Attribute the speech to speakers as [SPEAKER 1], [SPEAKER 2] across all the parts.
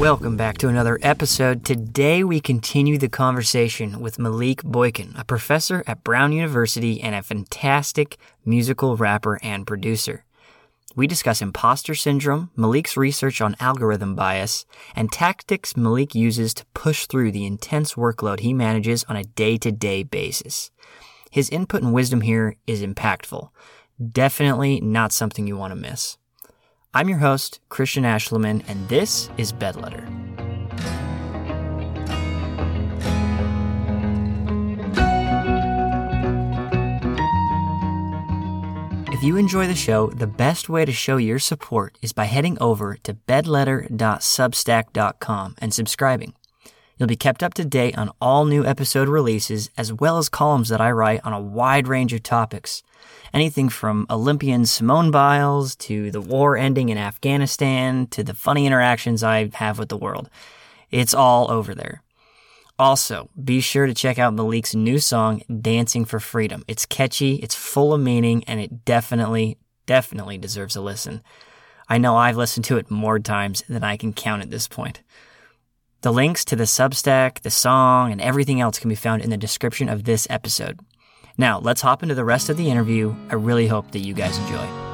[SPEAKER 1] Welcome back to another episode. Today we continue the conversation with Malik Boykin, a professor at Brown University and a fantastic musical rapper and producer. We discuss imposter syndrome, Malik's research on algorithm bias, and tactics Malik uses to push through the intense workload he manages on a day to day basis. His input and wisdom here is impactful. Definitely not something you want to miss. I'm your host, Christian Ashleman, and this is Bedletter. If you enjoy the show, the best way to show your support is by heading over to bedletter.substack.com and subscribing. You'll be kept up to date on all new episode releases, as well as columns that I write on a wide range of topics. Anything from Olympian Simone Biles to the war ending in Afghanistan to the funny interactions I have with the world. It's all over there. Also, be sure to check out Malik's new song, Dancing for Freedom. It's catchy, it's full of meaning, and it definitely, definitely deserves a listen. I know I've listened to it more times than I can count at this point. The links to the Substack, the song, and everything else can be found in the description of this episode. Now, let's hop into the rest of the interview. I really hope that you guys enjoy.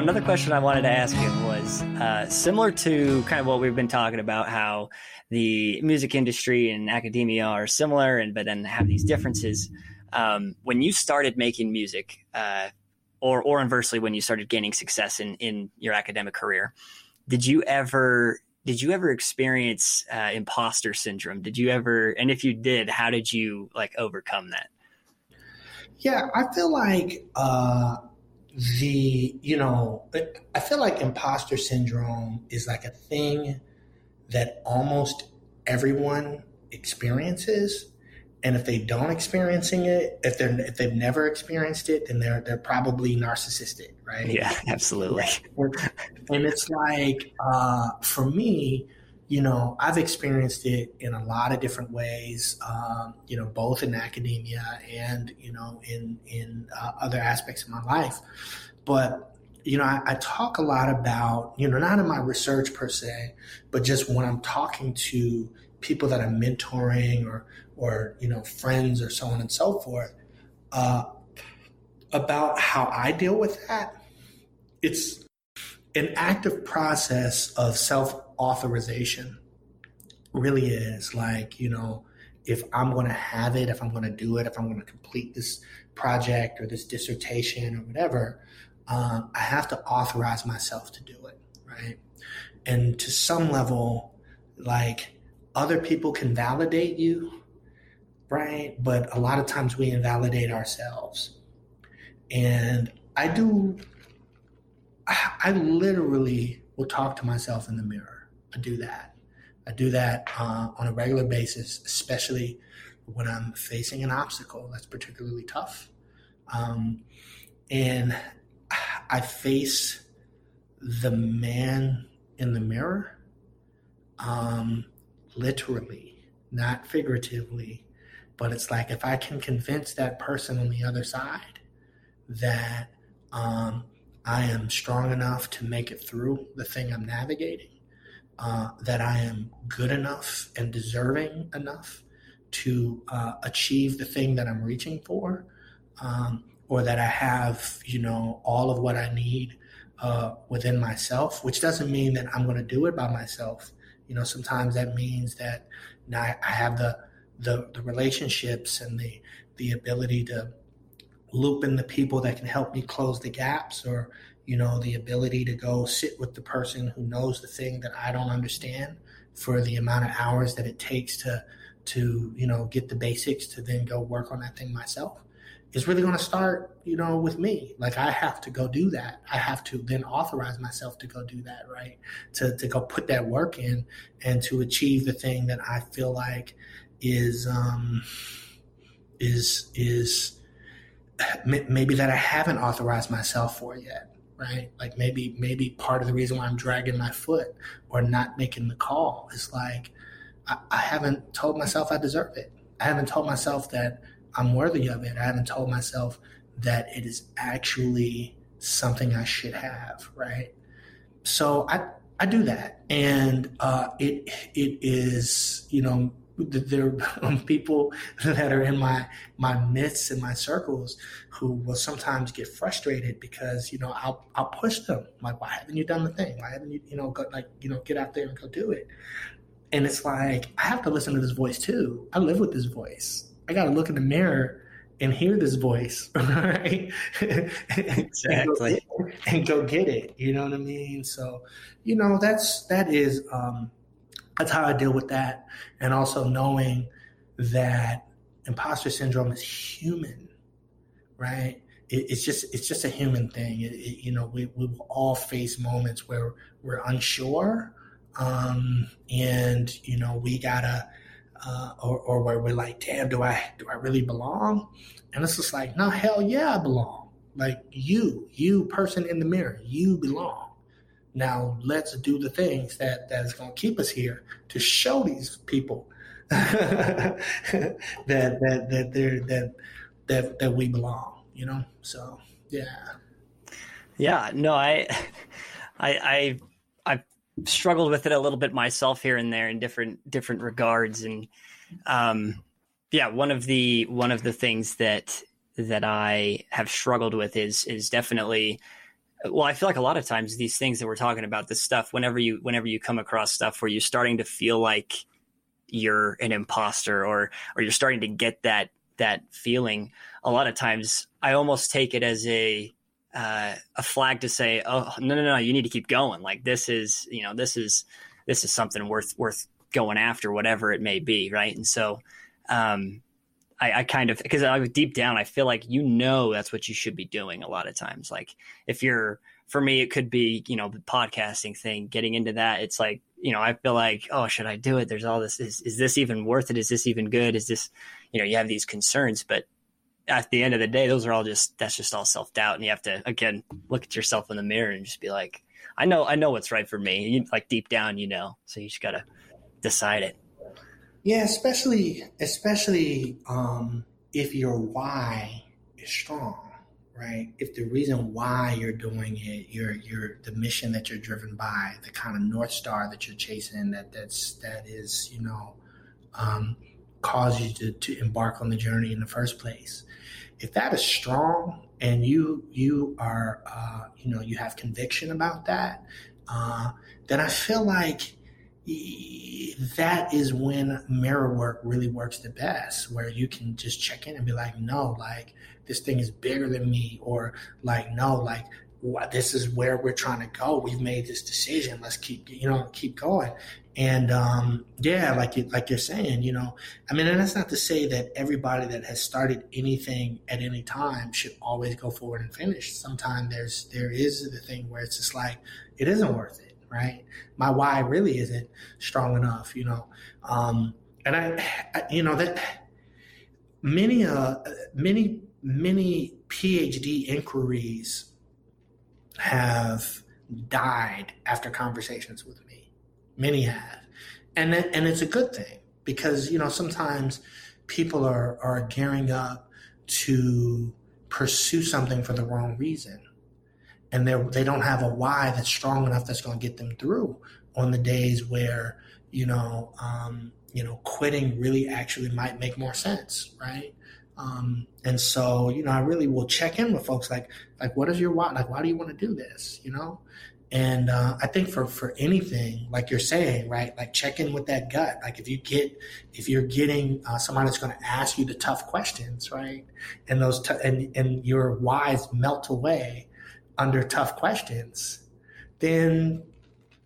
[SPEAKER 1] Another question I wanted to ask you was uh, similar to kind of what we've been talking about, how the music industry and academia are similar, and but then have these differences. Um, when you started making music, uh, or or inversely, when you started gaining success in in your academic career, did you ever did you ever experience uh, imposter syndrome? Did you ever, and if you did, how did you like overcome that?
[SPEAKER 2] Yeah, I feel like uh, the you know I feel like imposter syndrome is like a thing that almost everyone experiences. And if they don't experiencing it, if they're if they've never experienced it, then they're they're probably narcissistic, right?
[SPEAKER 1] Yeah, absolutely.
[SPEAKER 2] And it's like uh, for me, you know, I've experienced it in a lot of different ways. Um, you know, both in academia and you know in in uh, other aspects of my life. But you know, I, I, talk a lot about, you know, not in my research per se, but just when I'm talking to people that I'm mentoring or, or, you know, friends or so on and so forth, uh, about how I deal with that. It's an active process of self authorization, really is like, you know, if I'm going to have it, if I'm going to do it, if I'm going to complete this project or this dissertation or whatever, um, I have to authorize myself to do it, right? And to some level, like other people can validate you, right? But a lot of times we invalidate ourselves. And I do, I literally will talk to myself in the mirror. I do that. I do that uh, on a regular basis, especially when I'm facing an obstacle that's particularly tough. Um, and I face the man in the mirror, um, literally, not figuratively. But it's like if I can convince that person on the other side that um, I am strong enough to make it through the thing I'm navigating, uh, that I am good enough and deserving enough to uh, achieve the thing that I'm reaching for, um, or that I have, you know, all of what I need uh, within myself, which doesn't mean that I'm going to do it by myself. You know, sometimes that means that I have the, the, the relationships and the, the ability to loop in the people that can help me close the gaps or, you know, the ability to go sit with the person who knows the thing that I don't understand for the amount of hours that it takes to, to, you know, get the basics to then go work on that thing myself is really going to start, you know, with me. Like I have to go do that. I have to then authorize myself to go do that, right? To to go put that work in and to achieve the thing that I feel like is um is is maybe that I haven't authorized myself for yet, right? Like maybe maybe part of the reason why I'm dragging my foot or not making the call is like I, I haven't told myself I deserve it. I haven't told myself that I'm worthy of it. I haven't told myself that it is actually something I should have, right? So I I do that, and uh, it it is you know there are people that are in my my midst and my circles who will sometimes get frustrated because you know I'll I'll push them. Like why haven't you done the thing? Why haven't you you know go, like you know get out there and go do it? And it's like I have to listen to this voice too. I live with this voice. I got to look in the mirror and hear this voice right? Exactly. And go, and go get it. You know what I mean? So you know that's that is um that's how I deal with that. And also knowing that imposter syndrome is human, right? It, it's just it's just a human thing. It, it, you know, we, we will all face moments where we're unsure, um, and you know we gotta, uh, or, or where we're like, damn, do I do I really belong? And it's just like, no, hell yeah, I belong. Like you, you person in the mirror, you belong. Now let's do the things that that is going to keep us here to show these people that that that they're that that that we belong. You know, so yeah,
[SPEAKER 1] yeah. No, I I I I've struggled with it a little bit myself here and there in different different regards, and um, yeah, one of the one of the things that that I have struggled with is is definitely well i feel like a lot of times these things that we're talking about this stuff whenever you whenever you come across stuff where you're starting to feel like you're an imposter or or you're starting to get that that feeling a lot of times i almost take it as a uh, a flag to say oh no no no you need to keep going. Like this is you know this is this is something worth worth going after whatever it may be right? And so um I, I kind of because I deep down I feel like you know that's what you should be doing a lot of times. Like if you're for me, it could be you know the podcasting thing, getting into that. It's like you know I feel like oh should I do it? There's all this. Is is this even worth it? Is this even good? Is this you know you have these concerns, but at the end of the day, those are all just that's just all self doubt, and you have to again look at yourself in the mirror and just be like, I know I know what's right for me. You, like deep down, you know, so you just gotta decide it.
[SPEAKER 2] Yeah, especially especially um, if your why is strong, right? If the reason why you're doing it, your your the mission that you're driven by, the kind of north star that you're chasing, that that's that is you know um, cause you to, to embark on the journey in the first place. If that is strong and you you are uh, you know you have conviction about that, uh, then I feel like that is when mirror work really works the best, where you can just check in and be like, no, like this thing is bigger than me, or like, no, like this is where we're trying to go. We've made this decision. Let's keep, you know, keep going. And um, yeah, like you, like you're saying, you know, I mean, and that's not to say that everybody that has started anything at any time should always go forward and finish. Sometimes there's there is the thing where it's just like it isn't worth it right? My why really isn't strong enough, you know. Um, and I, I, you know, that many, uh, many, many PhD inquiries have died after conversations with me. Many have, and and it's a good thing because you know sometimes people are are gearing up to pursue something for the wrong reason and they they don't have a why that's strong enough that's going to get them through on the days where you know um, you know quitting really actually might make more sense, right? Um, and so you know I really will check in with folks like like what is your why like why do you want to do this you know and uh, I think for for anything, like you're saying, right? Like check in with that gut. Like if you get if you're getting uh, someone that's going to ask you the tough questions, right? And those t- and and your whys melt away under tough questions, then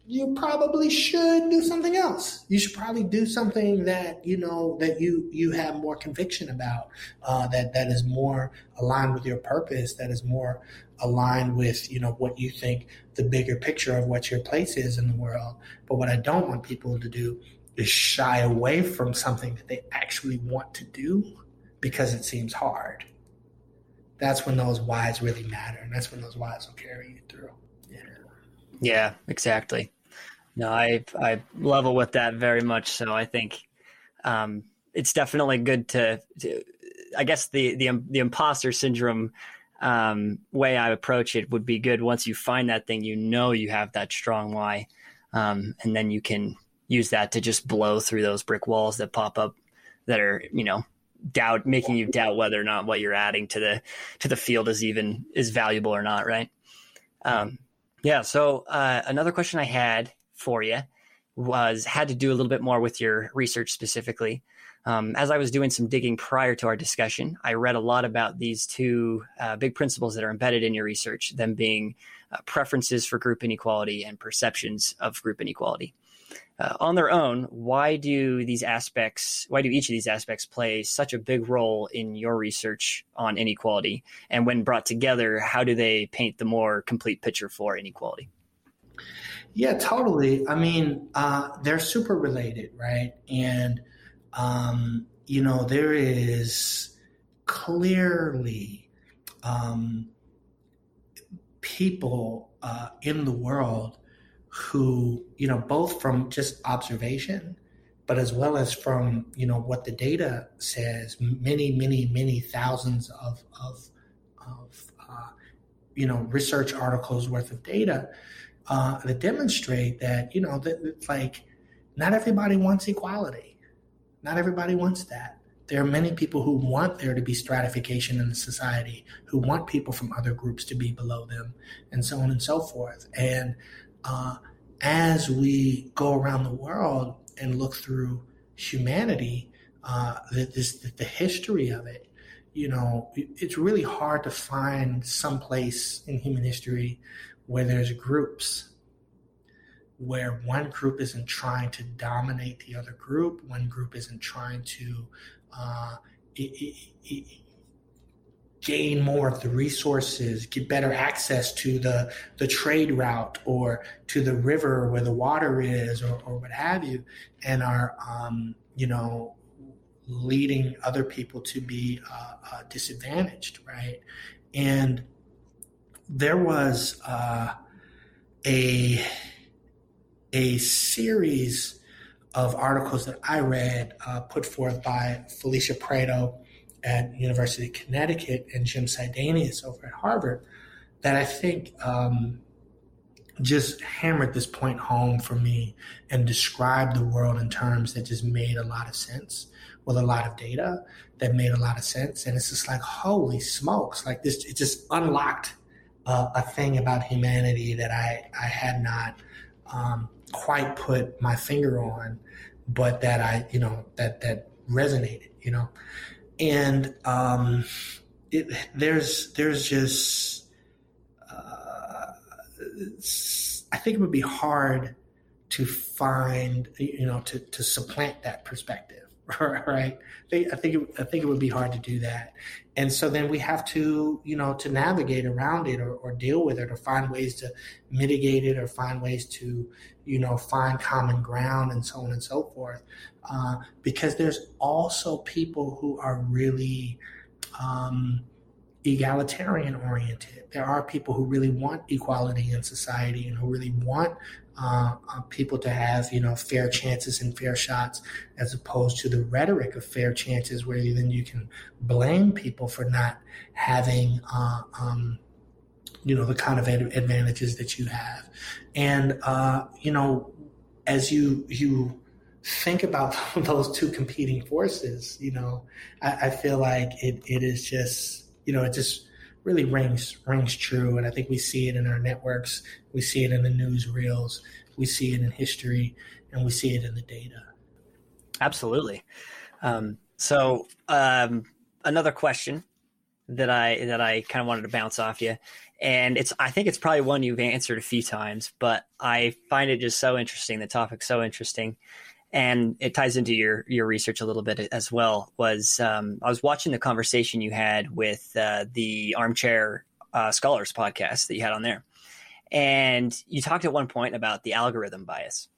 [SPEAKER 2] you probably should do something else. You should probably do something that you know that you you have more conviction about, uh, that that is more aligned with your purpose, that is more aligned with you know what you think the bigger picture of what your place is in the world. But what I don't want people to do is shy away from something that they actually want to do because it seems hard that's when those whys really matter, and that's when those whys will carry you through.
[SPEAKER 1] Yeah, yeah, exactly. No, I I level with that very much. So I think um, it's definitely good to, to, I guess the the the imposter syndrome um, way I approach it would be good. Once you find that thing, you know you have that strong why, um, and then you can use that to just blow through those brick walls that pop up that are you know doubt making you doubt whether or not what you're adding to the to the field is even is valuable or not right? Um, yeah so uh, another question i had for you was had to do a little bit more with your research specifically. Um, as i was doing some digging prior to our discussion i read a lot about these two uh, big principles that are embedded in your research them being uh, preferences for group inequality and perceptions of group inequality uh, on their own, why do these aspects, why do each of these aspects play such a big role in your research on inequality? And when brought together, how do they paint the more complete picture for inequality?
[SPEAKER 2] Yeah, totally. I mean, uh, they're super related, right? And, um, you know, there is clearly um, people uh, in the world who, you know, both from just observation, but as well as from, you know, what the data says, many, many, many thousands of, of, of uh, you know, research articles worth of data uh, that demonstrate that, you know, that it's like not everybody wants equality. Not everybody wants that. There are many people who want there to be stratification in the society, who want people from other groups to be below them, and so on and so forth. And uh, as we go around the world and look through humanity, uh, the, this, the, history of it, you know, it, it's really hard to find some place in human history where there's groups where one group isn't trying to dominate the other group, one group isn't trying to uh, it, it, gain more of the resources, get better access to the, the trade route or to the river where the water is or, or what have you, and are, um, you know, leading other people to be uh, uh, disadvantaged, right? And there was uh, a, a series of articles that I read uh, put forth by Felicia Pratto at University of Connecticut and Jim Sidanius over at Harvard that I think um, just hammered this point home for me and described the world in terms that just made a lot of sense with a lot of data that made a lot of sense. And it's just like, holy smokes, like this, it just unlocked uh, a thing about humanity that I, I had not um, quite put my finger on, but that I, you know, that, that resonated, you know? And um, it, there's there's just uh, I think it would be hard to find you know to to supplant that perspective right? I think it, I think it would be hard to do that. And so then we have to you know to navigate around it or, or deal with it or find ways to mitigate it or find ways to you know find common ground and so on and so forth uh, because there's also people who are really um, egalitarian oriented. There are people who really want equality in society and who really want uh, uh, people to have you know fair chances and fair shots, as opposed to the rhetoric of fair chances, where then you can blame people for not having. Uh, um, you know the kind of advantages that you have, and uh, you know as you you think about those two competing forces, you know, I, I, feel like it, it is just, you know, it just really rings rings true. And I think we see it in our networks, we see it in the news reels, we see it in history, and we see it in the data.
[SPEAKER 1] Absolutely. Um, so um, another question that I that I kind of wanted to bounce off you, and it's I think it's probably one you've answered a few times, but I find it just so interesting. The topic's so interesting, and it ties into your your research a little bit as well. Was um, I was watching the conversation you had with uh, the Armchair uh, Scholars podcast that you had on there, and you talked at one point about the algorithm bias.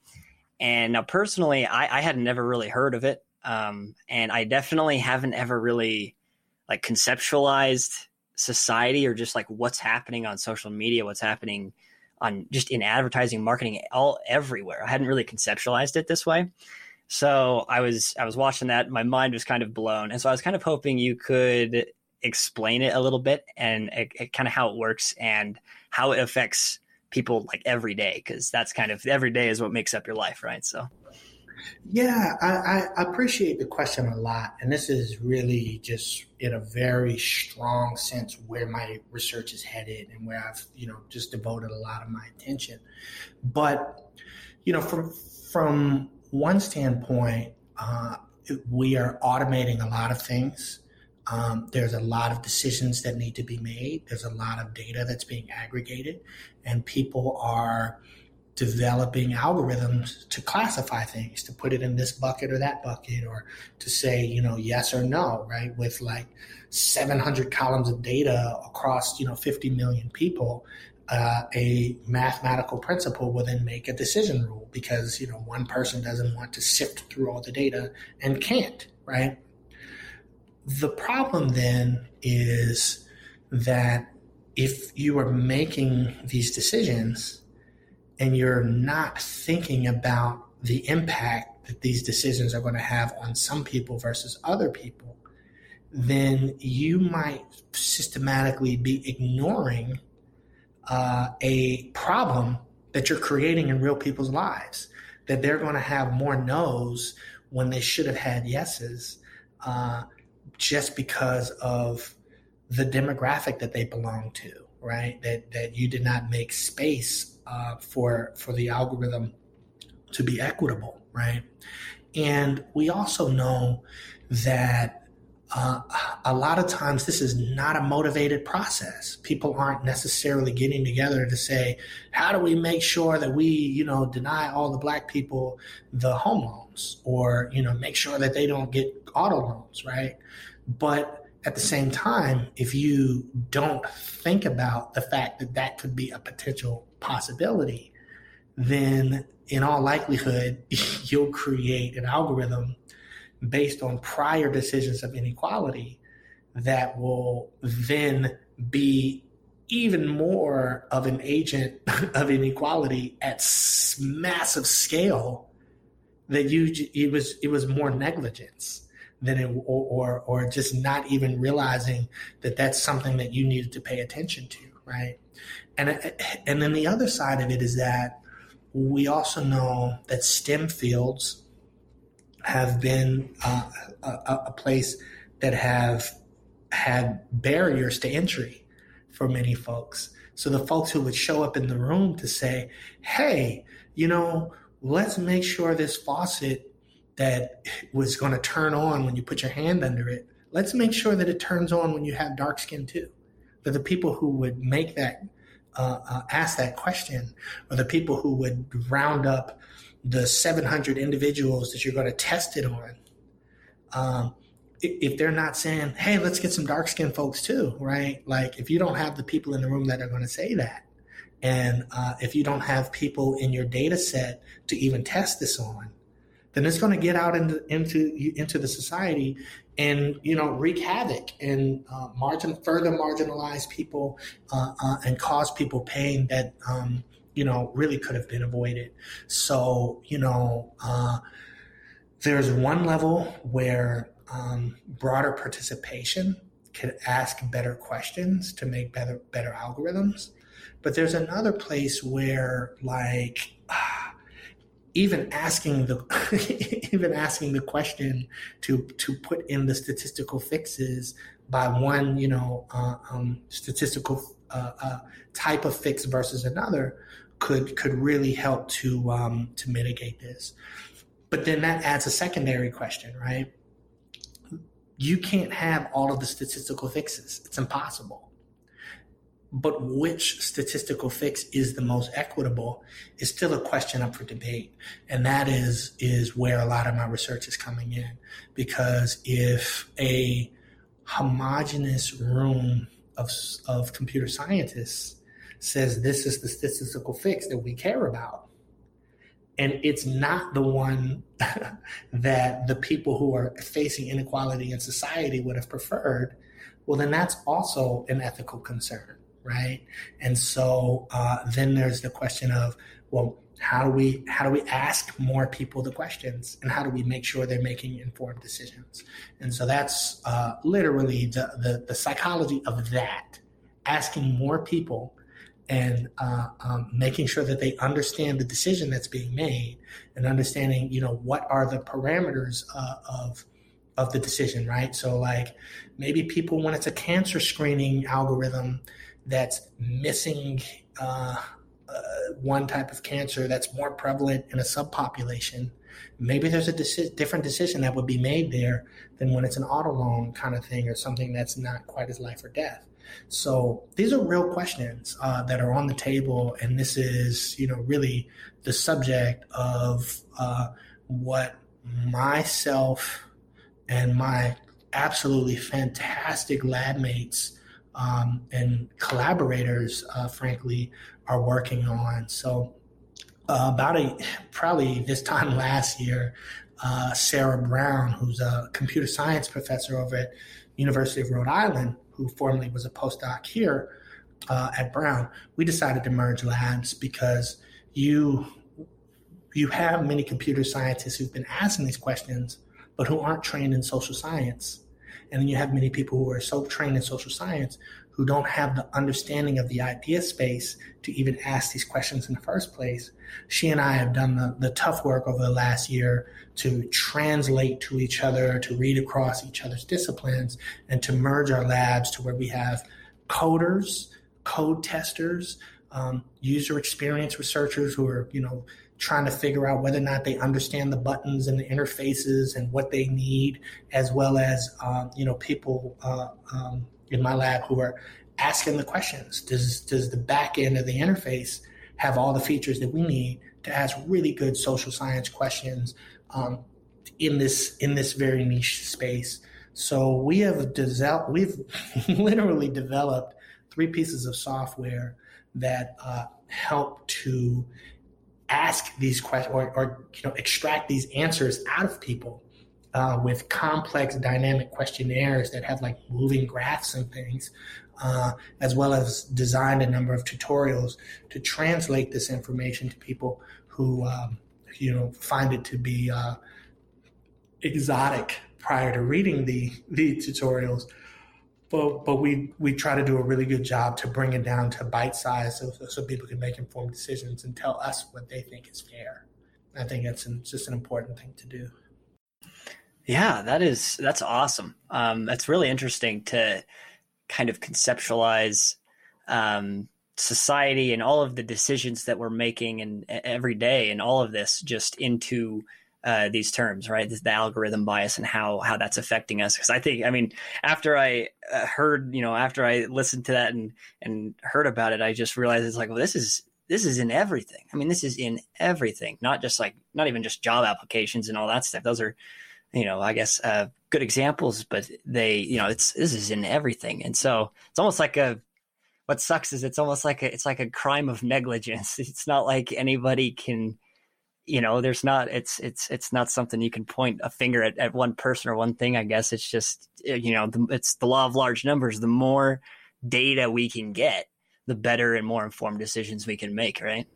[SPEAKER 1] And now, personally, I, I had never really heard of it, um, and I definitely haven't ever really like conceptualized society or just like what's happening on social media, what's happening on just in advertising, marketing, all everywhere. I hadn't really conceptualized it this way. So I was I was watching that, my mind was kind of blown, and so I was kind of hoping you could explain it a little bit and it, it, kind of how it works and how it affects people like every day because that's kind of every day is what makes up your life, right? So.
[SPEAKER 2] Yeah, I, I, appreciate the question a lot. And this is really just in a very strong sense where my research is headed and where I've, you know, just devoted a lot of my attention. But, you know, from from one standpoint, uh, we are automating a lot of things. Um, there's a lot of decisions that need to be made. There's a lot of data that's being aggregated, and people are developing algorithms to classify things, to put it in this bucket or that bucket, or to say, you know, yes or no, right? With like 700 columns of data across, you know, 50 million people, uh, a mathematical principle will then make a decision rule because, you know, one person doesn't want to sift through all the data and can't, right? The problem then is that if you are making these decisions, and you're not thinking about the impact that these decisions are going to have on some people versus other people, then you might systematically be ignoring uh, a problem that you're creating in real people's lives. That they're going to have more no's when they should have had yeses, uh, just because of the demographic that they belong to, right? That that you did not make space uh, for for the algorithm to be equitable, right? And we also know that uh, a lot of times this is not a motivated process. People aren't necessarily getting together to say, how do we make sure that we, you know, deny all the black people the home loans or, you know, make sure that they don't get auto loans, right? But at the same time, if you don't think about the fact that that could be a potential possibility, then in all likelihood, you'll create an algorithm based on prior decisions of inequality that will then be even more of an agent of inequality at massive scale that you it was it was more negligence than it, or, or, or just not even realizing that that's something that you needed to pay attention to, right? And and then the other side of it is that we also know that STEM fields have been uh, a, a place that have had barriers to entry for many folks. So the folks who would show up in the room to say, "Hey, you know, let's make sure this faucet that was going to turn on when you put your hand under it, let's make sure that it turns on when you have dark skin too. That the people who would make that, uh, uh, ask that question, or the people who would round up the 700 individuals that you're going to test it on, um, if they're not saying, hey, let's get some dark skinned folks too, right? Like if you don't have the people in the room that are going to say that, and uh, if you don't have people in your data set to even test this on, then it's going to get out into into into the society and you know wreak havoc and uh, margin further marginalize people uh, uh, and cause people pain that um, you know really could have been avoided. So you know uh, there's one level where um, broader participation could ask better questions to make better better algorithms, but there's another place where like even asking the even asking the question to to put in the statistical fixes by one you know uh, um, statistical uh, uh, type of fix versus another could could really help to um, to mitigate this. But then that adds a secondary question, right? You can't have all of the statistical fixes. It's impossible but which statistical fix is the most equitable is still a question up for debate. And that is is where a lot of my research is coming in. Because if a homogenous room of, of computer scientists says this is the statistical fix that we care about and it's not the one that the people who are facing inequality in society would have preferred well then that's also an ethical concern right? And so uh, then there's the question of, well, how do we how do we ask more people the questions? And how do we make sure they're making informed decisions? And so that's uh, literally the, the, the psychology of that asking more people and uh, um, making sure that they understand the decision that's being made and understanding you know what are the parameters uh, of of the decision right? So like maybe people when it's a cancer screening algorithm that's missing uh, uh, one type of cancer that's more prevalent in a subpopulation, maybe there's a deci- different decision that would be made there than when it's an auto loan kind of thing or something that's not quite as life or death. So these are real questions uh, that are on the table, and this is, you know, really the subject of uh, what myself and my absolutely fantastic lab mates um, and collaborators, uh, frankly, are working on. So, uh, about a probably this time last year, uh, Sarah Brown, who's a computer science professor over at University of Rhode Island, who formerly was a postdoc here uh, at Brown, we decided to merge labs because you you have many computer scientists who've been asking these questions, but who aren't trained in social science. And then you have many people who are so trained in social science who don't have the understanding of the idea space to even ask these questions in the first place. She and I have done the, the tough work over the last year to translate to each other, to read across each other's disciplines, and to merge our labs to where we have coders, code testers, um, user experience researchers who are, you know, trying to figure out whether or not they understand the buttons and the interfaces and what they need, as well as um, you know people uh, um, in my lab who are asking the questions. Does does the back end of the interface have all the features that we need to ask really good social science questions um, in this in this very niche space? So we have developed, we've literally developed three pieces of software that uh, help to ask these questions or, or, you know extract these answers out of people uh, with complex dynamic questionnaires that have like moving graphs and things uh, as well as designed a number of tutorials to translate this information to people who um, you know find it to be uh, exotic prior to reading the the tutorials but but we we try to do a really good job to bring it down to bite size so, so people can make informed decisions and tell us what they think is fair. I think that's an, just an important thing to do.
[SPEAKER 1] Yeah, that is that's awesome. Um, that's really interesting to kind of conceptualize um, society and all of the decisions that we're making and every day and all of this just into uh, these terms, right? the algorithm bias and how how that's affecting us. Because I think, I mean, after I uh, heard, you know, after I listened to that and and heard about it, I just realized it's like, well, this is this is in everything. I mean, this is in everything, not just like not even just job applications and all that stuff. Those are, you know, I guess uh, good examples, but they, you know, it's this is in everything, and so it's almost like a what sucks is it's almost like a, it's like a crime of negligence. It's not like anybody can you know there's not it's it's it's not something you can point a finger at, at one person or one thing i guess. It's just eh, you know the, it's the law of large numbers. The more data we can get the better and more informed decisions we can make right?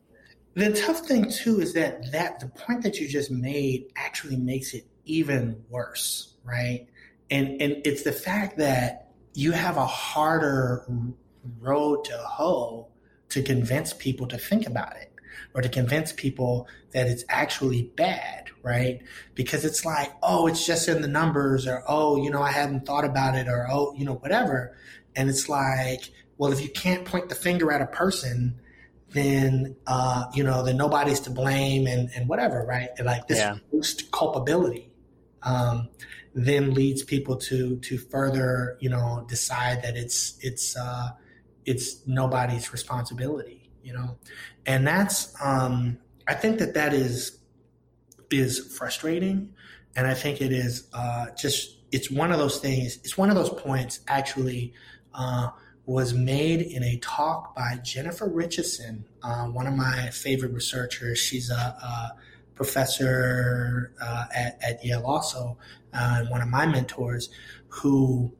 [SPEAKER 2] The tough thing too is that that the point that you just made actually makes it even worse right? And and it's the fact that you have a harder road to hoe to convince people to think about it or to convince people that it's actually bad, right? Because it's like, oh, it's just in the numbers, or oh, you know, I hadn't thought about it, or oh, you know, whatever. And it's like, well, if you can't point the finger at a person, then uh, you know, then nobody's to blame and, and whatever, right? And like this yeah. post culpability um, then leads people to to further, you know, decide that it's it's uh, it's nobody's responsibility you know, and that's um, I think that that is is frustrating, and I think it is uh, just it's one of those things. It's one of those points actually. Uh, was made in a talk by Jennifer Richeson, uh, one of my favorite researchers. She's a, a professor uh, at, at, Yale, also, uh, one of my mentors, who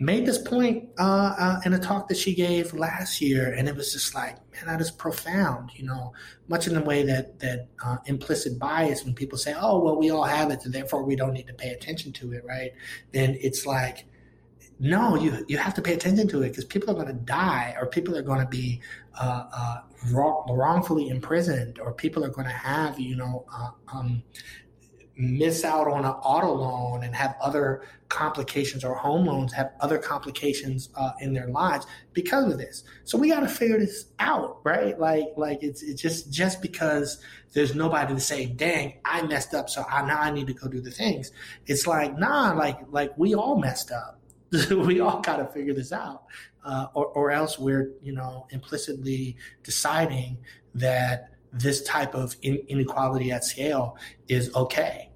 [SPEAKER 2] made this point uh, uh, in a talk that she gave last year, and it was just like, man, that is profound. You know, much in the way that that uh, implicit bias when people say, "Oh, well, we all have it, and therefore we don't need to pay attention to it," right? Then it's like, no, you you have to pay attention to it because people are going to die, or people are going to be uh, uh, wrong, wrongfully imprisoned, or people are going to have, you know. Uh, um, miss out on an auto loan and have other complications or home loans have other complications uh, in their lives because of this. So we got to figure this out right? Like like it's it's just just because there's nobody to say dang i messed up so I, now i need to go do the things. It's like nah like like we all messed up. We all got to figure this out uh, or, or else we're you know implicitly deciding that this type of inequality at scale is okay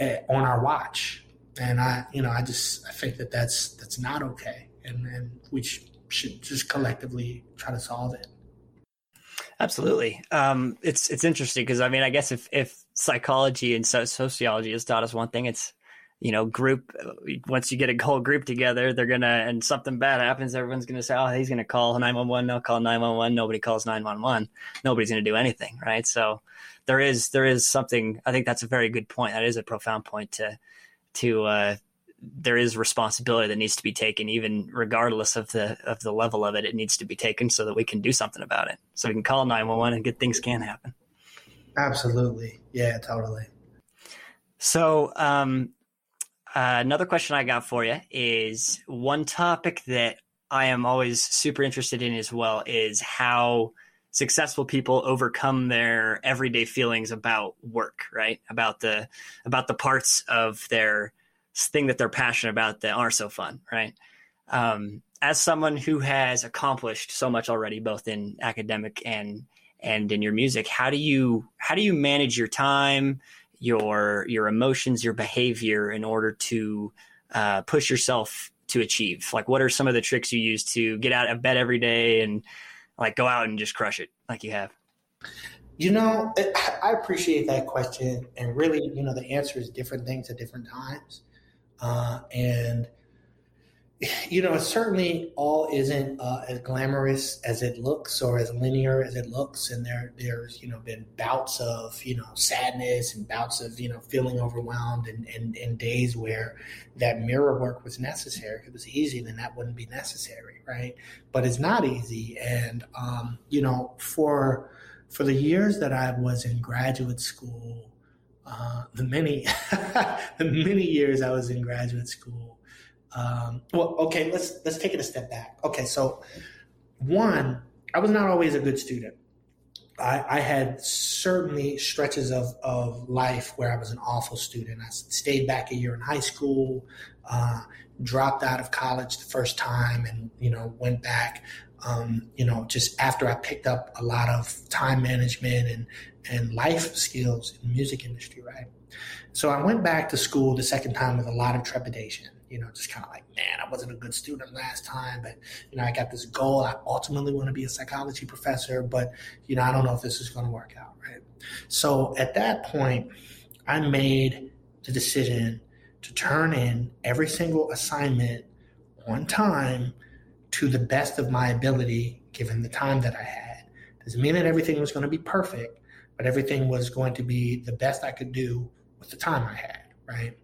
[SPEAKER 2] uh, on our watch. And I, you know, I just I think that that's that's not okay, and and we sh- should just collectively try to solve it.
[SPEAKER 1] Absolutely, um, it's it's interesting because I mean, I guess if if psychology and sociology has taught us one thing, it's you know, group, once you get a whole group together, they're to, and something bad happens, everyone's to say, oh, he's to call 911. No, call 911. Nobody calls 911. Nobody's going to do anything. Right. So there is, there is something, I think that's a very good point. That is a profound point to, to, uh, there is responsibility that needs to be taken, even regardless of the of the level of it. It needs to be taken so that we can do something about it. So we can call nine one one and good things can happen.
[SPEAKER 2] Absolutely, yeah, totally.
[SPEAKER 1] So, um, uh, another question I got for you is one topic that I am always super interested in as well is how successful people overcome their everyday feelings about work, right? About the about the parts of their thing that they're passionate about that aren't so fun, right? Um, as someone who has accomplished so much already, both in academic and and in your music, how do you how do you manage your time? Your your emotions, your behavior in order to uh, push yourself to achieve? Like, what are some of the tricks you use to get out of bed every day and like go out and just crush it like you have?
[SPEAKER 2] You know, I appreciate that question, and really, you know, the answer is different things at different times, uh, and you know, certainly all isn't uh, as glamorous as it looks or as linear as it looks. And there, there's, you know, been bouts of, you know, sadness and bouts of, you know, feeling overwhelmed and, and, and days where that mirror work was necessary. If it was easy, then that wouldn't be necessary. Right. But it's not easy. And, um, you know, for, for the years that I was in graduate school, uh, the many, the many years I was in graduate school, um, well, okay, let's let's take it a step back. Okay, so one, I was not always a good student. I, I, had certainly stretches of, of life where I was an awful student. I stayed back a year in high school, uh, dropped out of college the first time, and you know went back. Um, you know, just after I picked up a lot of time management and and life skills in the music industry, right? So I went back to school the second time with a lot of trepidation you know, just kind of like, man, I wasn't a good student last time, but you know, I got this goal. I ultimately want to be a psychology professor, but you know, I don't know if this is going to work out, right? So at that point, I made the decision to turn in every single assignment on time to the best of my ability, given the time that I had. Doesn't mean that everything was going to be perfect, but everything was going to be the best I could do with the time I had, right?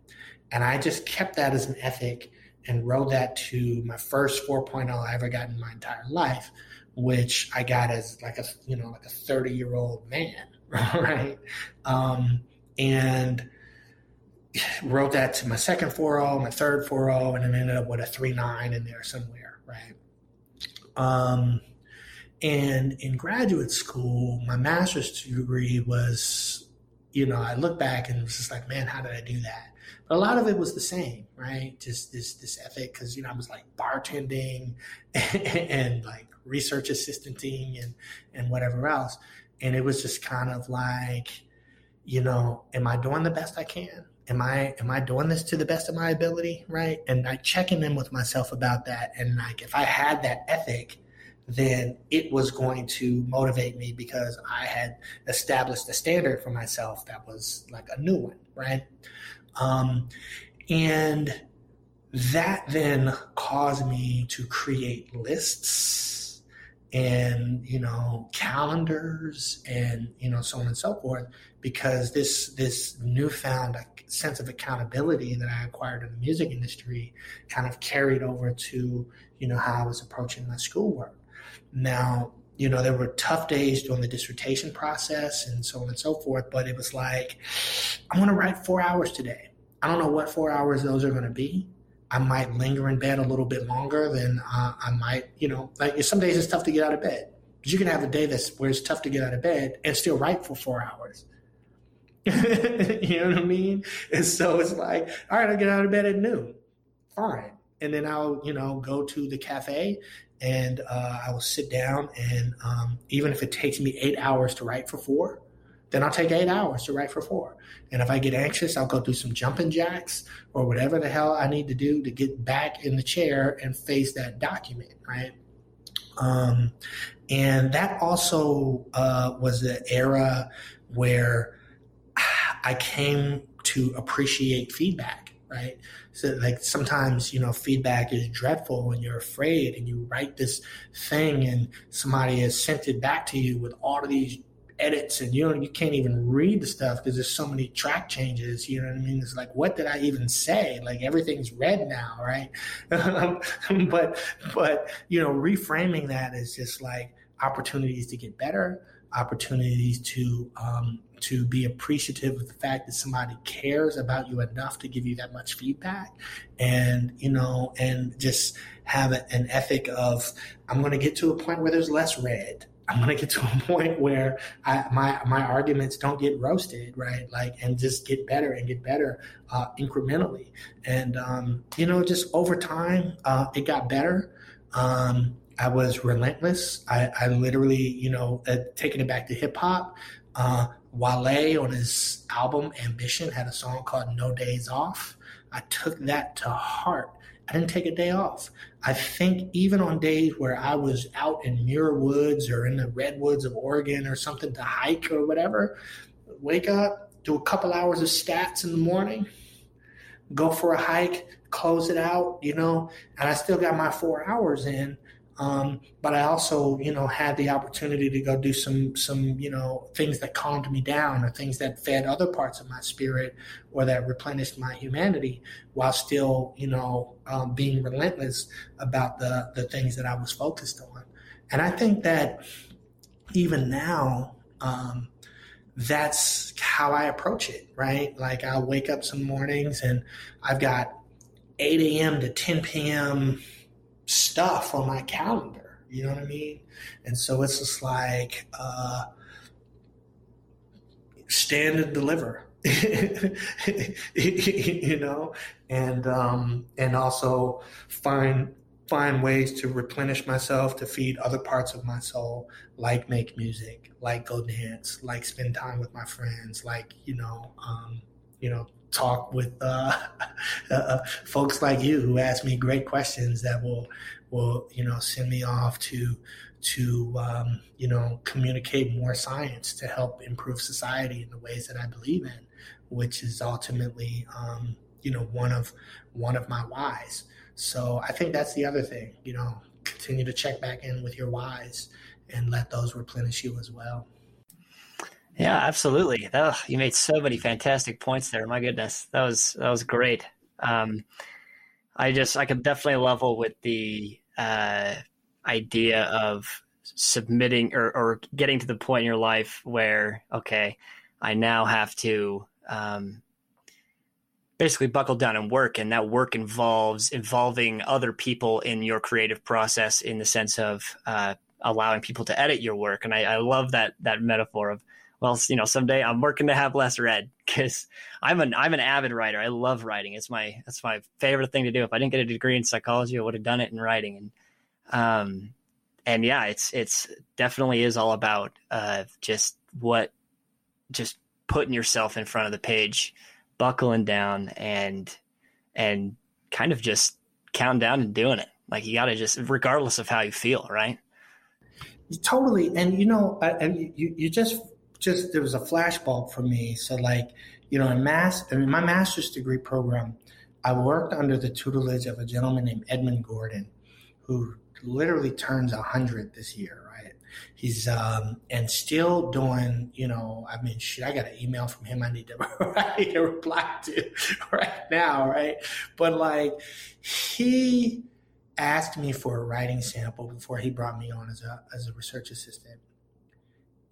[SPEAKER 2] And I just kept that as an ethic and rode that to my first 4.0 I ever got in my entire life, which I got as like a, you know, like a 30 year old man, right? Um, and wrote that to my second 4.0, my third 4.0, and then ended up with a 3.9 in there somewhere, right? Um, and in graduate school, my master's degree was, you know, I look back and was just like, man, how did I do that? A lot of it was the same, right? Just this this ethic, because you know I was like bartending and, and like research assistanting and and whatever else, and it was just kind of like, you know, am I doing the best I can? Am I am I doing this to the best of my ability, right? And I checking in with myself about that, and like if I had that ethic, then it was going to motivate me because I had established a standard for myself that was like a new one, right? Um, and that then caused me to create lists and you know calendars and you know so on and so forth because this this newfound sense of accountability that I acquired in the music industry kind of carried over to you know how I was approaching my schoolwork. Now you know there were tough days during the dissertation process and so on and so forth, but it was like I'm going to write four hours today. I don't know what four hours those are going to be. I might linger in bed a little bit longer than uh, I might, you know, like some days it's tough to get out of bed. But you can have a day that's where it's tough to get out of bed and still write for four hours. you know what I mean? And so it's like, all right, I'll get out of bed at noon. Fine. And then I'll, you know, go to the cafe and uh, I will sit down and um, even if it takes me eight hours to write for four, then I'll take eight hours to write for four. And if I get anxious, I'll go do some jumping jacks or whatever the hell I need to do to get back in the chair and face that document, right? Um, and that also uh, was the era where I came to appreciate feedback, right? So, like, sometimes, you know, feedback is dreadful and you're afraid and you write this thing and somebody has sent it back to you with all of these edits and you know you can't even read the stuff because there's so many track changes you know what i mean? It's like what did i even say? Like everything's red now right? But but you know reframing that is just like opportunities to get better opportunities to um, to be appreciative of the fact that somebody cares about you enough to give you that much feedback and you know and just have an ethic of i'm going to get to a point where there's less red I'm going to get to a point where I, my my arguments don't get roasted, right? Like, and just get better and get better uh, incrementally. And um, you know, just over time, uh, it got better. Um, I was relentless. I, I literally, you know, uh, taking it back to hip hop. Uh, Wale on his album Ambition had a song called No Days Off. I took that to heart I didn't take a day off. I think even on days where I was out in Muir Woods or in the redwoods of Oregon or something to hike or whatever, wake up, do a couple hours of stats in the morning, go for a hike, close it out, you know, and I still got my four hours in. Um, but I also, you know, had the opportunity to go do some, some, you know, things that calmed me down or things that fed other parts of my spirit or that replenished my humanity while still, you know, um, being relentless about the, the things that I was focused on. And I think that even now, um, that's how I approach it, right? Like I'll wake up some mornings and I've got 8 a.m. to 10 p.m stuff on my calendar. You know what I mean? And so it's just like uh, stand and deliver. you know, and um, and also find find ways to replenish myself to feed other parts of my soul, like make music, like go dance, like spend time with my friends, like you know, um, you know, talk with uh, uh, folks like you who ask me great questions that will will you know send me off to to um, you know communicate more science to help improve society in the ways that I believe in, which is ultimately um, you know one of one of my whys. So I think that's the other thing. You know, continue to check back in with your whys and let those replenish you as well.
[SPEAKER 1] Yeah, absolutely. Oh, you made so many fantastic points there. My goodness, that was that was great. Um, I just I could definitely level with the uh, idea of submitting or, or getting to the point in your life where okay, I now have to um, basically buckle down and work, and that work involves involving other people in your creative process in the sense of uh, allowing people to edit your work. And I, I love that that metaphor of well, you know, someday I'm working to have less red because I'm an I'm an avid writer. I love writing. It's my that's my favorite thing to do. If I didn't get a degree in psychology, I would have done it in writing. And um, and yeah, it's it's definitely is all about uh, just what just putting yourself in front of the page, buckling down, and and kind of just counting down and doing it. Like you got to just, regardless of how you feel, right?
[SPEAKER 2] Totally. And you know, and you you just just there was a flashbulb for me. So like, you know, in mass, I mean, my master's degree program I worked under the tutelage of a gentleman named Edmund Gordon, who literally turns 100 this year, right? He's, um, and still doing, you know, I mean, shit, I got an email from him I need to, need to reply to right now, right? But like, he asked me for a writing sample before he brought me on as a, as a research assistant.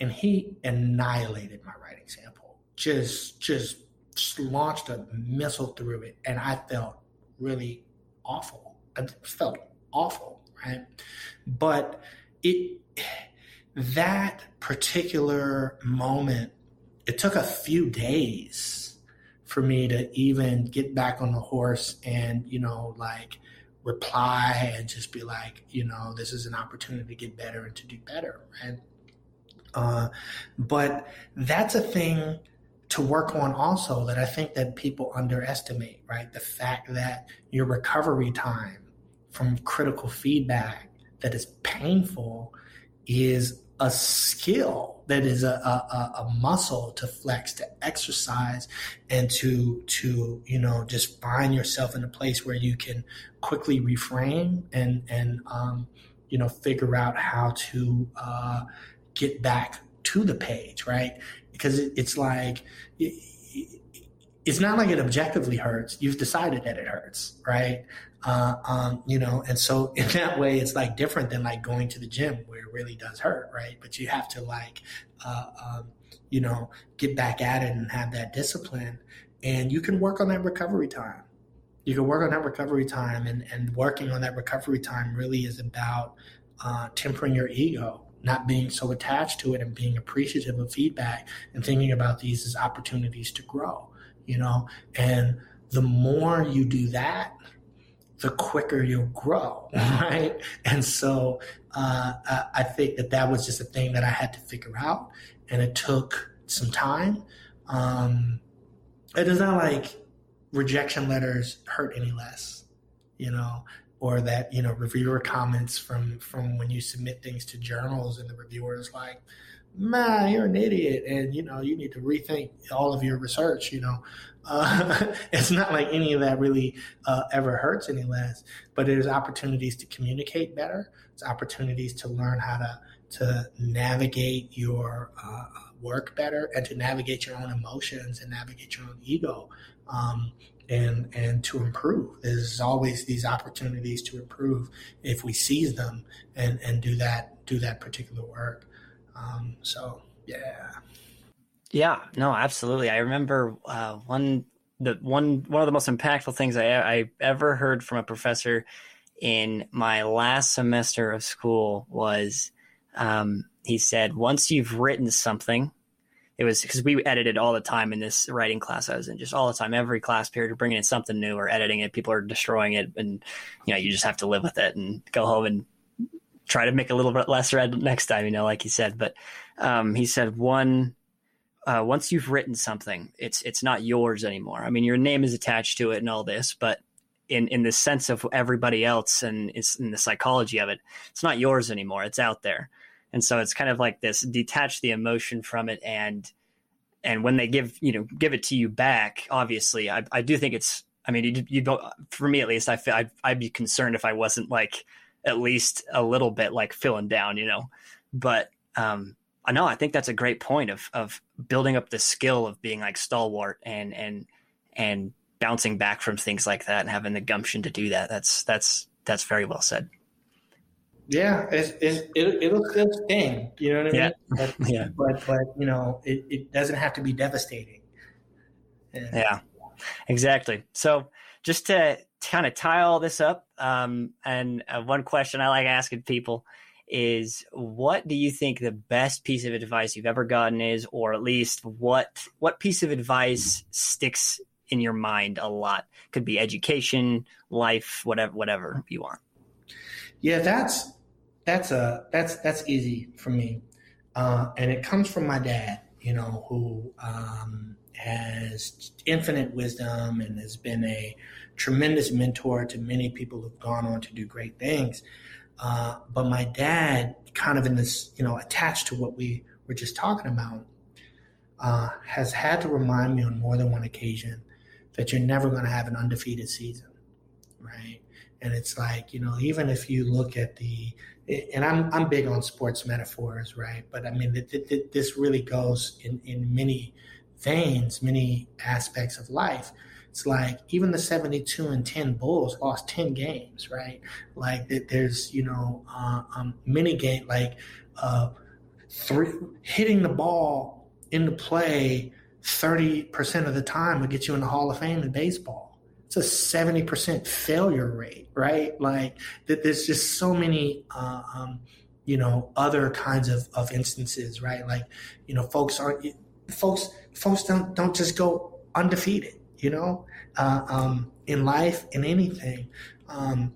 [SPEAKER 2] And he annihilated my writing sample. Just, just, launched a missile through it. And I felt really awful. I felt awful right? But it that particular moment, it took a few days for me to even get back on the horse and, you know, like reply and just be like, you know, this is an opportunity to get better and to do better, right? Uh, but that's a thing to work on also that I think that people underestimate, right? The fact that your recovery time from critical feedback that is painful is a skill that is a, a, a, muscle to flex to exercise and to to you know just find yourself in a place where you can quickly reframe and and um, you know figure out how to uh, get back to the page right because it, it's like it, it's not like it objectively hurts you've decided that it hurts right uh, um, you know, and so in that way, it's like different than like going to the gym where it really does hurt, right? But you have to like, uh, um, you know, get back at it and have that discipline. And you can work on that recovery time. You can work on that recovery time, and, and working on that recovery time really is about uh, tempering your ego, not being so attached to it, and being appreciative of feedback, and thinking about these as opportunities to grow. You know, and the more you do that, the quicker you'll grow, right? And so uh, I think that that was just a thing that I had to figure out, and it took some time. Um, it is not like rejection letters hurt any less, you know, or that you know reviewer comments from from when you submit things to journals and the reviewer is like, man, you're an idiot, and you know you need to rethink all of your research. You know, uh, it's not like any of that really uh, ever hurts any less. But there's opportunities to communicate better. It's opportunities to learn how to to navigate your uh, work better and to navigate your own emotions and navigate your own ego. Um, and and to improve. There's always these opportunities to improve if we seize them and and do that do that particular work. Um, so yeah.
[SPEAKER 1] Yeah, no, absolutely. I remember uh, one the one one of the most impactful things I, I ever heard from a professor in my last semester of school was um, he said once you've written something it was because we edited all the time in this writing class I was in, just all the time, every class period, bringing in something new or editing it. People are destroying it, and you know you just have to live with it and go home and try to make a little bit less red next time, you know, like he said. But um, he said one uh, once you've written something, it's it's not yours anymore. I mean, your name is attached to it and all this, but in in the sense of everybody else and it's in the psychology of it, it's not yours anymore. It's out there, and so it's kind of like this: detach the emotion from it, and and when they give you know give it to you back, obviously, I I do think it's. I mean, you you don't. For me, at least, I feel I'd, I'd be concerned if I wasn't like at least a little bit like filling down, you know. But um, I know I think that's a great point of of building up the skill of being like stalwart and and and bouncing back from things like that and having the gumption to do that. That's that's that's very well said.
[SPEAKER 2] Yeah, it's, it's, it, it'll still sting. You know what I
[SPEAKER 1] yeah.
[SPEAKER 2] mean? But,
[SPEAKER 1] yeah.
[SPEAKER 2] But but you know, it, it doesn't have to be devastating.
[SPEAKER 1] Yeah. yeah. Exactly. So just to kind of tie all this up, um, and uh, one question I like asking people is what do you think the best piece of advice you've ever gotten is, or at least what what piece of advice sticks in your mind a lot? Could be education, life, whatever whatever you want.
[SPEAKER 2] Yeah, that's that's a that's that's easy for me, uh, and it comes from my dad. You know, who um, has infinite wisdom and has been a tremendous mentor to many people who've gone on to do great things. Uh, but my dad, kind of in this, you know, attached to what we were just talking about, uh, has had to remind me on more than one occasion that you're never going to have an undefeated season, right? And it's like, you know, even if you look at the, and I'm, I'm big on sports metaphors, right? But I mean, th- th- this really goes in, in many veins, many aspects of life. It's like even the 72 and 10 Bulls lost 10 games, right? Like there's, you know, uh, um, many game, like uh, three, hitting the ball into play 30% of the time would get you in the Hall of Fame in baseball. It's a 70% failure rate, right? Like that there's just so many, uh, um, you know, other kinds of, of instances, right? Like, you know, folks aren't, folks, folks don't, don't just go undefeated, you know, uh, um, in life, in anything. Um,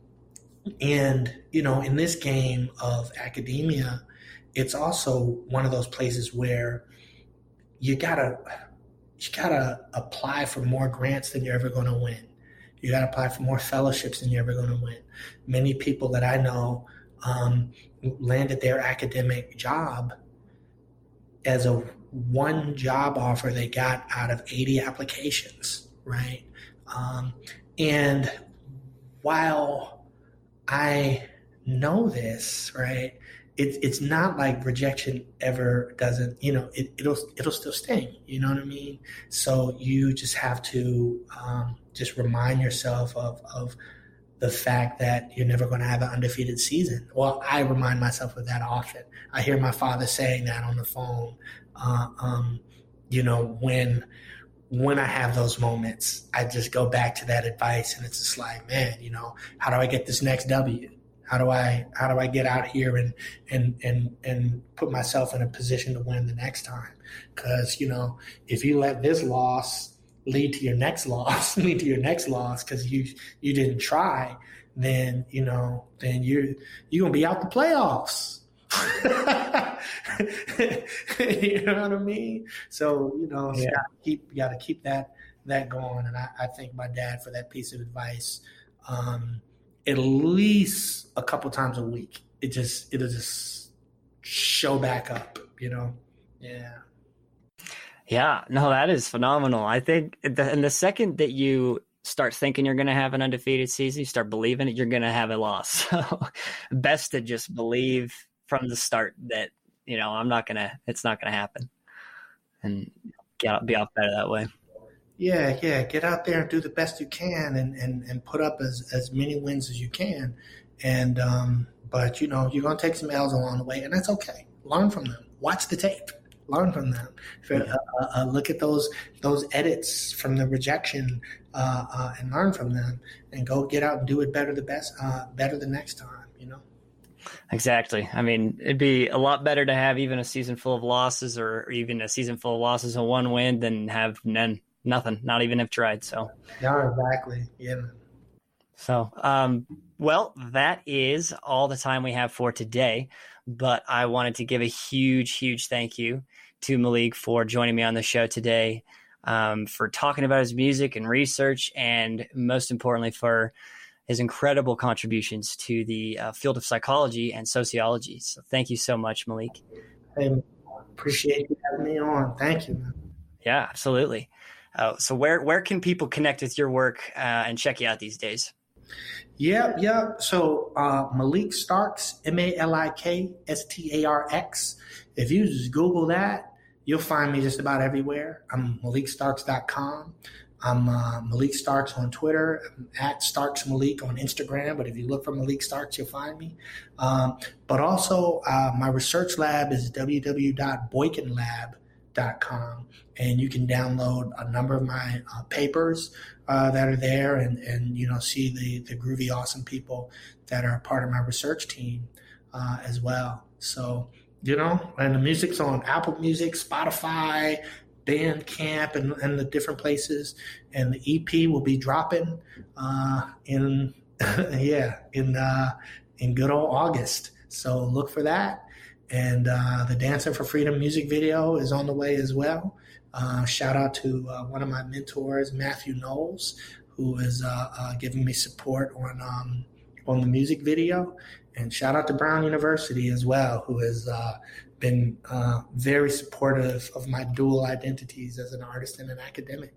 [SPEAKER 2] and, you know, in this game of academia, it's also one of those places where you gotta, you gotta apply for more grants than you're ever going to win. You gotta apply for more fellowships than you're ever going to win. Many people that I know um, landed their academic job as a one job offer they got out of 80 applications, right? Um, and while I know this, right, it's it's not like rejection ever doesn't you know it, it'll it'll still sting you know what i mean? So you just have to um, just remind yourself of of the fact that you're never going to have an undefeated season. Well i remind myself of that often. I hear my father saying that on the phone uh, um, you know when when i have those moments i just go back to that advice and it's just like man you know how do i get this next w how do I how do I get out here and and and and put myself in a position to win the next time? Because you know, if you let this loss lead to your next loss, lead to your next loss because you you didn't try, then you know, then you're you're gonna be out the playoffs. you know what I mean? So you know, yeah. you gotta keep you got to keep that that going. And I, I thank my dad for that piece of advice. Um, at least a couple times a week. It just it'll just show back up, you know. Yeah.
[SPEAKER 1] Yeah, no, that is phenomenal. I think the, and the second that you start thinking you're going to have an undefeated season, you start believing it, you're going to have a loss. So, best to just believe from the start that you know I'm not gonna, it's not going to happen, and get be off better that way
[SPEAKER 2] yeah, yeah, get out there and do the best you can and, and, and put up as, as many wins as you can. And, um, but you know, you're going to take some L's along the way and that's okay. Learn from them. Watch the tape. Learn from them. Uh, uh, uh, look at those those edits from the rejection uh, uh, and learn from them, and go get out and do it better the best, uh, better the next time. You know.
[SPEAKER 1] Exactly. I mean, it'd be a lot better to have even a season full of losses, or, or even a season full of losses and one win, than have none nothing, not even if tried. So
[SPEAKER 2] yeah, exactly. Yeah.
[SPEAKER 1] So, um, well, that is all the time we have for today. But I wanted to give a huge, huge thank you to Malik for joining me on the show today, um, for talking about his music and research, and most importantly, for his incredible contributions to the uh, field of psychology and sociology. So, thank you so much, Malik.
[SPEAKER 2] I appreciate you having me on. Thank you.
[SPEAKER 1] Yeah, absolutely. Uh, so where where can people connect with your work uh, and check you out these days?
[SPEAKER 2] Yeah, yeah. So uh, Malik Starx, M A L I K S T A R X. If you just Google that, you'll find me just about everywhere. I'm MalikStarx.com. I'm uh, Malik Starx on Twitter. I'm at Starx Malik on Instagram. But if you look for Malik Starx, you'll find me. Um, but also, uh, my research lab is www.boykinlab.com com, and you can download a number of my uh, papers uh, that are there, and and you know see the the groovy awesome people that are part of my research team uh, as well. So you know, and the music's on Apple Music, Spotify, Bandcamp, and and the different places, and the EP will be dropping uh, in yeah in uh, in good old August. So look for that. And uh, the Dancing for Freedom music video is on the way as well. Uh, shout out to uh, one of my mentors, Matthew Knowles, who is uh, uh, giving me support on um, on the music video. And shout out to Brown University as well, who has uh, been very supportive of my dual identities as an artist and an academic.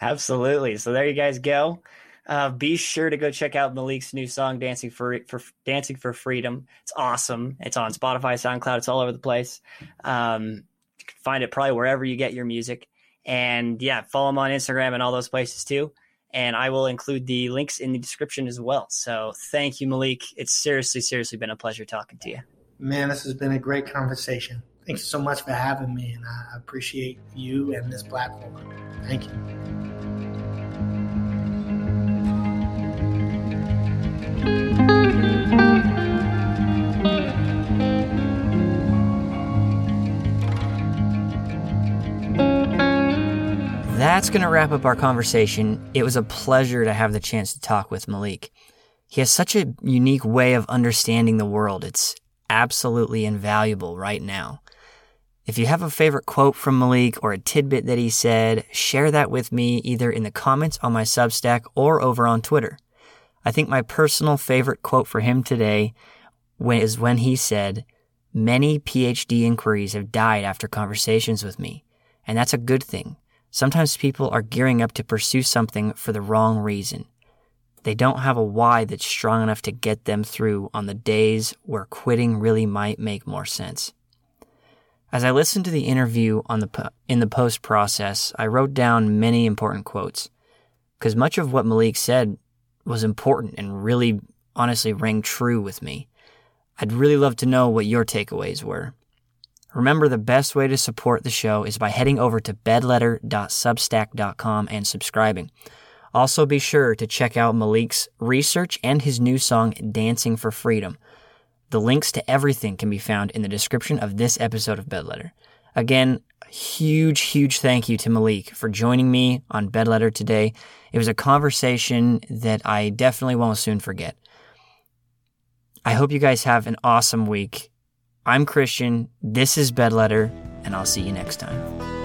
[SPEAKER 1] Absolutely. So there you guys go. Uh, be sure to go check out Malik's new song, "Dancing for for Dancing for Freedom." It's awesome. It's on Spotify, SoundCloud. It's all over the place. Um, you can find it probably wherever you get your music. And yeah, follow him on Instagram and all those places too. And I will include the links in the description as well. So thank you, Malik. It's seriously, seriously been a pleasure talking to you.
[SPEAKER 2] Man, this has been a great conversation. Thanks so much for having me, and I appreciate you and this platform. Thank you.
[SPEAKER 1] That's going to wrap up our conversation. It was a pleasure to have the chance to talk with Malik. He has such a unique way of understanding the world. It's absolutely invaluable right now. If you have a favorite quote from Malik or a tidbit that he said, share that with me either in the comments on my Substack or over on Twitter. I think my personal favorite quote for him today is when he said, Many PhD inquiries have died after conversations with me, and that's a good thing. Sometimes people are gearing up to pursue something for the wrong reason. They don't have a why that's strong enough to get them through on the days where quitting really might make more sense. As I listened to the interview on the in the post process, I wrote down many important quotes because much of what Malik said was important and really honestly rang true with me. I'd really love to know what your takeaways were. Remember, the best way to support the show is by heading over to bedletter.substack.com and subscribing. Also, be sure to check out Malik's research and his new song, Dancing for Freedom. The links to everything can be found in the description of this episode of Bedletter. Again, huge, huge thank you to Malik for joining me on Bedletter today. It was a conversation that I definitely won't soon forget. I hope you guys have an awesome week. I'm Christian, this is Bedletter, and I'll see you next time.